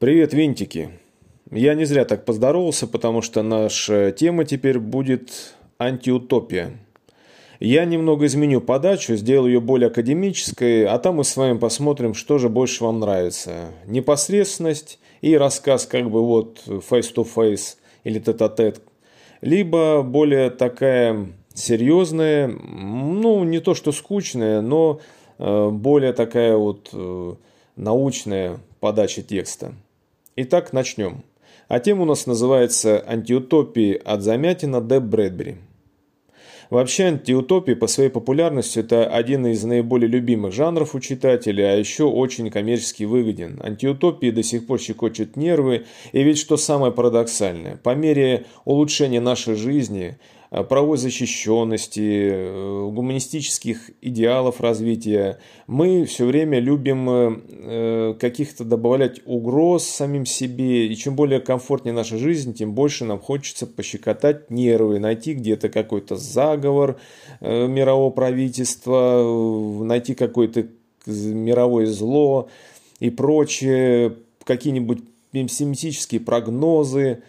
Привет, винтики. Я не зря так поздоровался, потому что наша тема теперь будет антиутопия. Я немного изменю подачу, сделаю ее более академической, а там мы с вами посмотрим, что же больше вам нравится. Непосредственность и рассказ как бы вот face-to-face или тет-а-тет, либо более такая серьезная, ну не то что скучная, но э, более такая вот э, научная подача текста. Итак, начнем. А тема у нас называется «Антиутопии от Замятина Д. Брэдбери». Вообще антиутопия по своей популярности это один из наиболее любимых жанров у читателей, а еще очень коммерчески выгоден. Антиутопии до сих пор щекочут нервы, и ведь что самое парадоксальное, по мере улучшения нашей жизни – правовой защищенности, э, гуманистических идеалов развития. Мы все время любим э, каких-то добавлять угроз самим себе, и чем более комфортнее наша жизнь, тем больше нам хочется пощекотать нервы, найти где-то какой-то заговор мирового правительства, найти какое-то мировое зло и прочее, какие-нибудь пессимистические прогнозы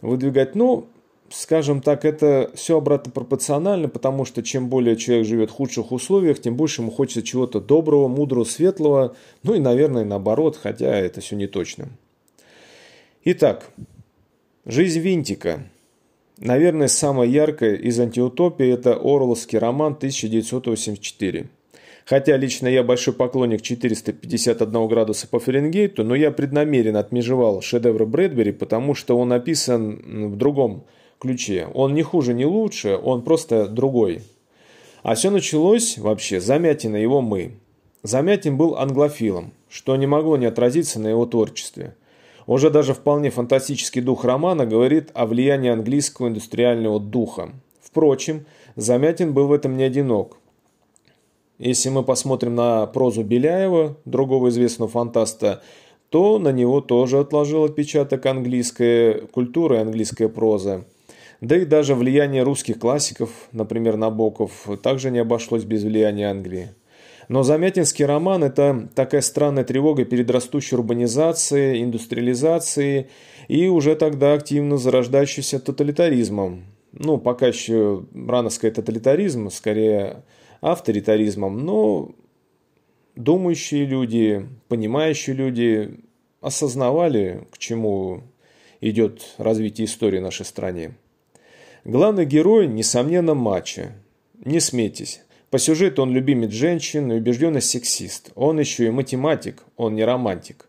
выдвигать. Ну, скажем так, это все обратно пропорционально, потому что чем более человек живет в худших условиях, тем больше ему хочется чего-то доброго, мудрого, светлого, ну и, наверное, наоборот, хотя это все не точно. Итак, жизнь Винтика. Наверное, самая яркая из антиутопии – это Орловский роман 1984. Хотя лично я большой поклонник 451 градуса по Фаренгейту, но я преднамеренно отмежевал шедевр Брэдбери, потому что он написан в другом ключе. Он не хуже, не лучше, он просто другой. А все началось вообще Замятина его «Мы». Замятин был англофилом, что не могло не отразиться на его творчестве. Уже даже вполне фантастический дух романа говорит о влиянии английского индустриального духа. Впрочем, Замятин был в этом не одинок. Если мы посмотрим на прозу Беляева, другого известного фантаста, то на него тоже отложил отпечаток английская культура и английская проза. Да и даже влияние русских классиков, например, Набоков, также не обошлось без влияния Англии. Но Замятинский роман – это такая странная тревога перед растущей урбанизацией, индустриализацией и уже тогда активно зарождающимся тоталитаризмом. Ну, пока еще рано сказать тоталитаризм, скорее авторитаризмом, но думающие люди, понимающие люди осознавали, к чему идет развитие истории нашей стране. Главный герой, несомненно, мачо. Не смейтесь. По сюжету он любимец женщин и убежденный сексист. Он еще и математик, он не романтик.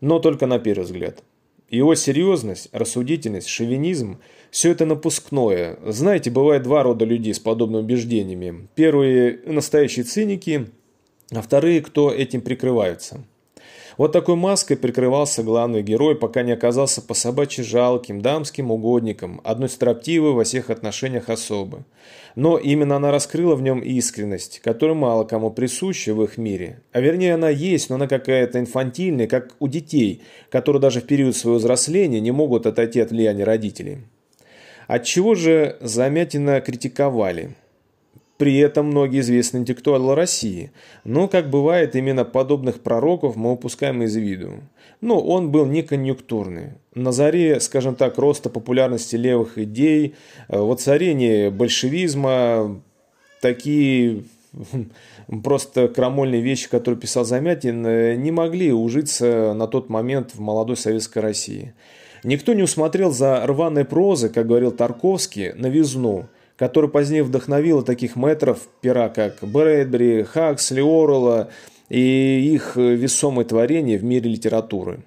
Но только на первый взгляд. Его серьезность, рассудительность, шовинизм – все это напускное. Знаете, бывает два рода людей с подобными убеждениями. Первые – настоящие циники, а вторые – кто этим прикрываются. Вот такой маской прикрывался главный герой, пока не оказался по собачьи жалким, дамским угодником, одной строптивой во всех отношениях особы. Но именно она раскрыла в нем искренность, которая мало кому присуща в их мире. А вернее она есть, но она какая-то инфантильная, как у детей, которые даже в период своего взросления не могут отойти от влияния родителей. Отчего же Замятина критиковали? При этом многие известные интеллектуалы России. Но, как бывает, именно подобных пророков мы упускаем из виду. Но он был не конъюнктурный. На заре, скажем так, роста популярности левых идей, э, воцарение большевизма, такие просто крамольные вещи, которые писал Замятин, э, не могли ужиться на тот момент в молодой советской России. Никто не усмотрел за рваной прозы, как говорил Тарковский, новизну – который позднее вдохновила таких метров пера, как Брэдбери, Хаксли, Орла и их весомые творения в мире литературы.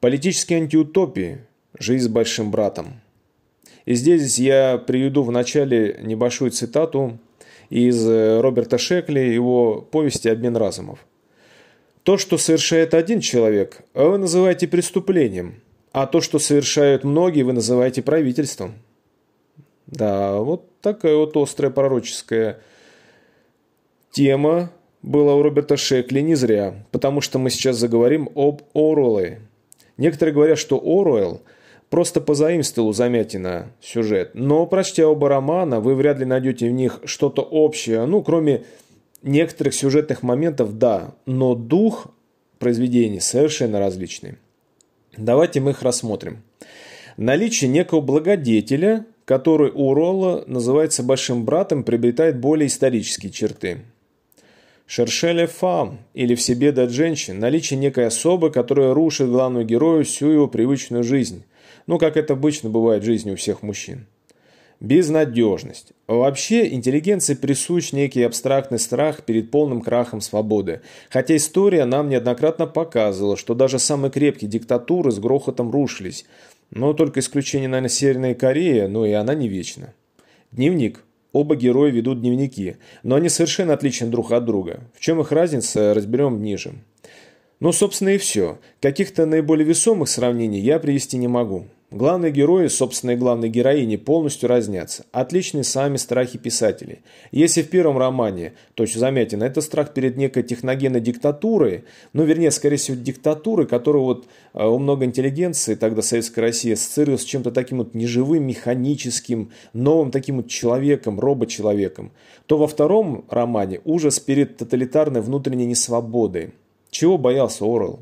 Политические антиутопии. Жизнь с большим братом. И здесь я приведу в начале небольшую цитату из Роберта Шекли, его повести «Обмен разумов». То, что совершает один человек, вы называете преступлением, а то, что совершают многие, вы называете правительством. Да, вот такая вот острая пророческая тема была у Роберта Шекли не зря, потому что мы сейчас заговорим об Оруэлле. Некоторые говорят, что Оруэлл просто позаимствовал у Замятина сюжет, но прочтя оба романа, вы вряд ли найдете в них что-то общее, ну, кроме некоторых сюжетных моментов, да, но дух произведений совершенно различные. Давайте мы их рассмотрим. Наличие некого благодетеля, который у Ролла называется большим братом, приобретает более исторические черты. Шершеле фам или в себе дать женщин, наличие некой особы, которая рушит главную герою всю его привычную жизнь, ну, как это обычно бывает в жизни у всех мужчин. Безнадежность. Вообще, интеллигенции присущ некий абстрактный страх перед полным крахом свободы. Хотя история нам неоднократно показывала, что даже самые крепкие диктатуры с грохотом рушились. Но только исключение, наверное, Северная Корея, но и она не вечна. Дневник. Оба героя ведут дневники, но они совершенно отличны друг от друга. В чем их разница, разберем ниже. Ну, собственно, и все. Каких-то наиболее весомых сравнений я привести не могу. Главные герои, собственно и главные героини, полностью разнятся. Отличны сами страхи писателей. Если в первом романе, то есть заметен, это страх перед некой техногенной диктатурой, ну, вернее, скорее всего, диктатурой, которую вот э, у много интеллигенции, тогда Советская Россия, ассоциировалась с чем-то таким вот неживым, механическим, новым таким вот человеком, робот-человеком, то во втором романе ужас перед тоталитарной внутренней несвободой. Чего боялся Орел?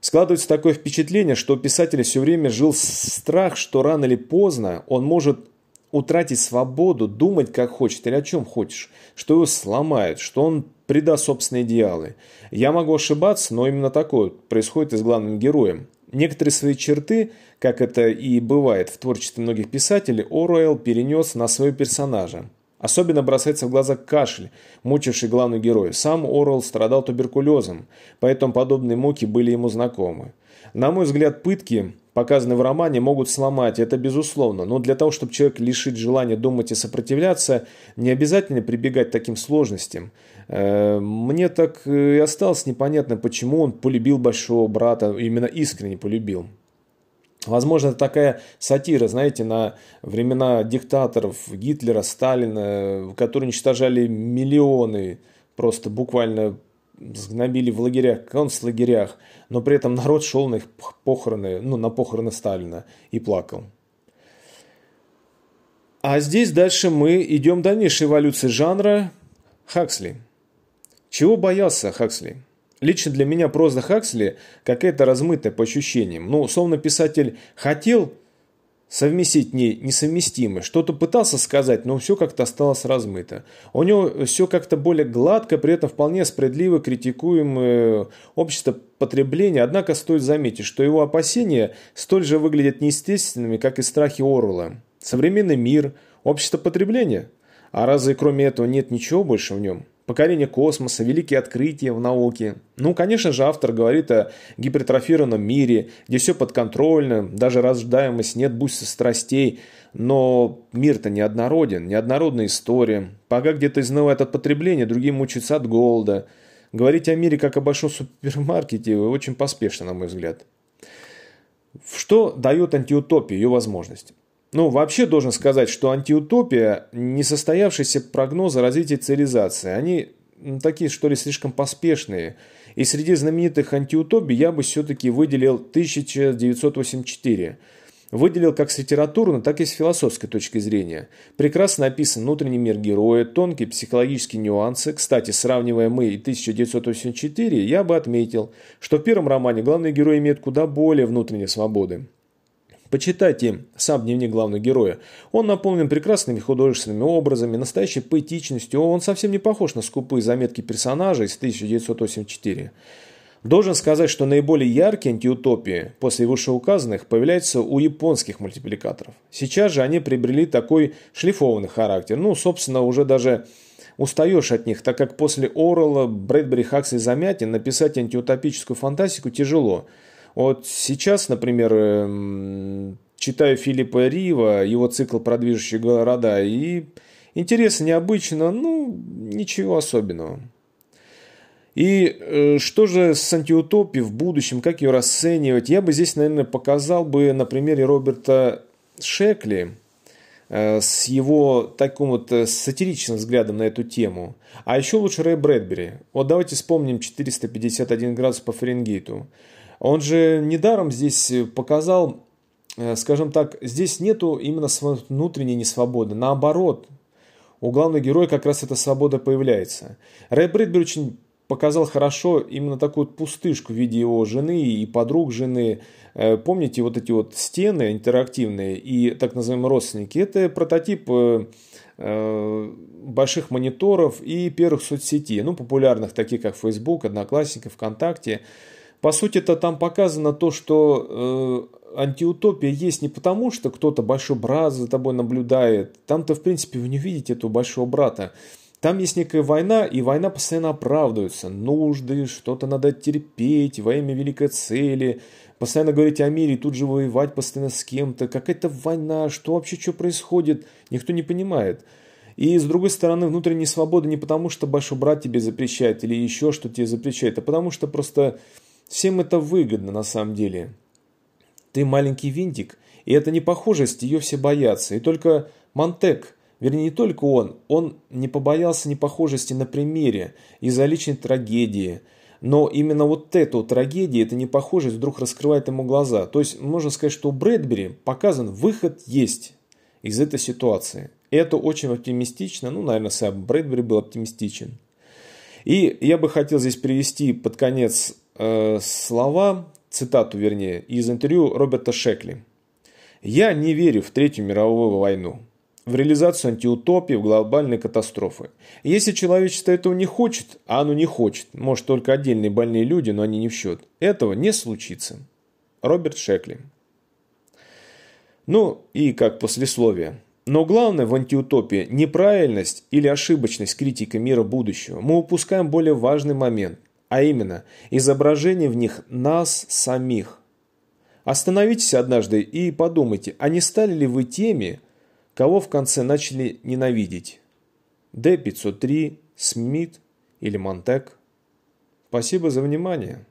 Складывается такое впечатление, что у писателя все время жил страх, что рано или поздно он может утратить свободу, думать как хочет или о чем хочешь, что его сломает, что он предаст собственные идеалы. Я могу ошибаться, но именно такое происходит и с главным героем. Некоторые свои черты, как это и бывает в творчестве многих писателей, Оруэлл перенес на своего персонажа. Особенно бросается в глаза кашель, мучивший главную героя. Сам Орвелл страдал туберкулезом, поэтому подобные муки были ему знакомы. На мой взгляд, пытки, показанные в романе, могут сломать, это безусловно, но для того, чтобы человек лишить желания думать и сопротивляться, не обязательно прибегать к таким сложностям. Э, мне так и осталось непонятно, почему он полюбил большого брата, именно искренне полюбил. Возможно, это такая сатира, знаете, на времена диктаторов Гитлера, Сталина, которые уничтожали миллионы, просто буквально сгнобили в лагерях, концлагерях, но при этом народ шел на их похороны, ну, на похороны Сталина и плакал. А здесь дальше мы идем дальнейшей эволюции жанра Хаксли. Чего боялся Хаксли? Лично для меня проза Хаксли какая-то размытая по ощущениям. Ну, словно писатель хотел совместить не, несовместимое. Что-то пытался сказать, но все как-то осталось размыто. У него все как-то более гладко, при этом вполне справедливо критикуемое общество потребления. Однако стоит заметить, что его опасения столь же выглядят неестественными, как и страхи Орвелла. Современный мир, общество потребления. А разве кроме этого нет ничего больше в нем? Покорение космоса, великие открытия в науке. Ну, конечно же, автор говорит о гипертрофированном мире, где все подконтрольно, даже рождаемость, нет буйства страстей, но мир-то неоднороден, неоднородная история. Пока где-то изнывает от потребления, другие мучаются от голода. Говорить о мире как о большом супермаркете очень поспешно, на мой взгляд. Что дает антиутопия, ее возможность? Ну, вообще должен сказать, что антиутопия – несостоявшиеся прогнозы развития цивилизации. Они такие, что ли, слишком поспешные. И среди знаменитых антиутопий я бы все-таки выделил 1984. Выделил как с литературной, так и с философской точки зрения. Прекрасно описан внутренний мир героя, тонкие психологические нюансы. Кстати, сравнивая мы и 1984, я бы отметил, что в первом романе главный герой имеет куда более внутренней свободы. Почитайте сам дневник главного героя. Он наполнен прекрасными художественными образами, настоящей поэтичностью. Он совсем не похож на скупые заметки персонажей из 1984. Должен сказать, что наиболее яркие антиутопии после вышеуказанных появляются у японских мультипликаторов. Сейчас же они приобрели такой шлифованный характер. Ну, собственно, уже даже устаешь от них, так как после Орла, Брэдбери, Хаксли, Замятин написать антиутопическую фантастику тяжело – вот сейчас, например, эм, читаю Филиппа Рива, его цикл про движущие города, и интересно, необычно, ну, ничего особенного. И э, что же с антиутопией в будущем, как ее расценивать? Я бы здесь, наверное, показал бы на примере Роберта Шекли э, с его таким вот э, сатиричным взглядом на эту тему. А еще лучше Рэй Брэдбери. Вот давайте вспомним 451 градус по Фаренгейту. Он же недаром здесь показал, э, скажем так, здесь нету именно внутренней несвободы. Наоборот, у главного героя как раз эта свобода появляется. Рэй Брэдбери очень показал хорошо именно такую пустышку в виде его жены и подруг жены. Э, помните вот эти вот стены интерактивные и так называемые родственники? Это прототип э, э, больших мониторов и первых соцсетей, ну, популярных, таких как Facebook, Одноклассники, ВКонтакте. По сути, это там показано то, что э, антиутопия есть не потому, что кто-то большой брат за тобой наблюдает. Там-то, в принципе, вы не видите этого большого брата. Там есть некая война, и война постоянно оправдывается. Нужды, что-то надо терпеть во имя великой цели. Постоянно говорить о мире, тут же воевать постоянно с кем-то. Какая-то война, что вообще, что происходит, никто не понимает. И с другой стороны, внутренняя свобода не потому, что большой брат тебе запрещает или еще что тебе запрещает, а потому что просто всем это выгодно на самом деле. Ты маленький винтик, и это не похожесть, ее все боятся. И только Монтек Вернее, не только он, он не побоялся непохожести на примере из-за личной трагедии. Но именно вот эту трагедию, эта непохожесть вдруг раскрывает ему глаза. То есть, можно сказать, что у Брэдбери показан выход есть из этой ситуации. Это очень оптимистично. Ну, наверное, сам Брэдбери был оптимистичен. И я бы хотел здесь привести под конец слова, цитату вернее, из интервью Роберта Шекли. «Я не верю в Третью мировую войну в реализацию антиутопии, в глобальной катастрофы. Если человечество этого не хочет, а оно не хочет, может только отдельные больные люди, но они не в счет, этого не случится. Роберт Шекли. Ну и как послесловие. Но главное в антиутопии не правильность или ошибочность критики мира будущего. Мы упускаем более важный момент, а именно изображение в них нас самих. Остановитесь однажды и подумайте, а не стали ли вы теми, Кого в конце начали ненавидеть? Д-503, Смит или Монтек? Спасибо за внимание.